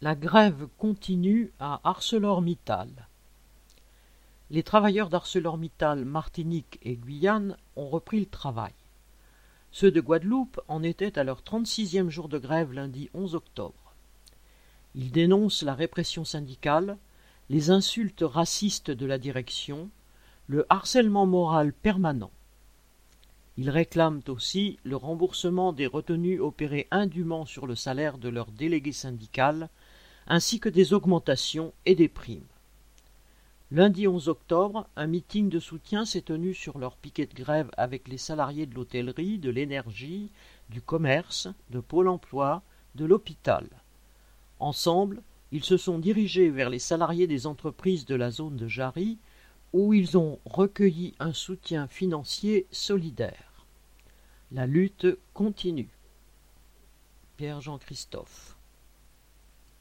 La grève continue à ArcelorMittal. Les travailleurs d'ArcelorMittal Martinique et Guyane ont repris le travail. Ceux de Guadeloupe en étaient à leur 36e jour de grève lundi 11 octobre. Ils dénoncent la répression syndicale, les insultes racistes de la direction, le harcèlement moral permanent. Ils réclament aussi le remboursement des retenues opérées indûment sur le salaire de leurs délégués syndicales, ainsi que des augmentations et des primes. Lundi 11 octobre, un meeting de soutien s'est tenu sur leur piquet de grève avec les salariés de l'hôtellerie, de l'énergie, du commerce, de Pôle emploi, de l'hôpital. Ensemble, ils se sont dirigés vers les salariés des entreprises de la zone de Jarry, où ils ont recueilli un soutien financier solidaire. La lutte continue. Pierre Jean Christophe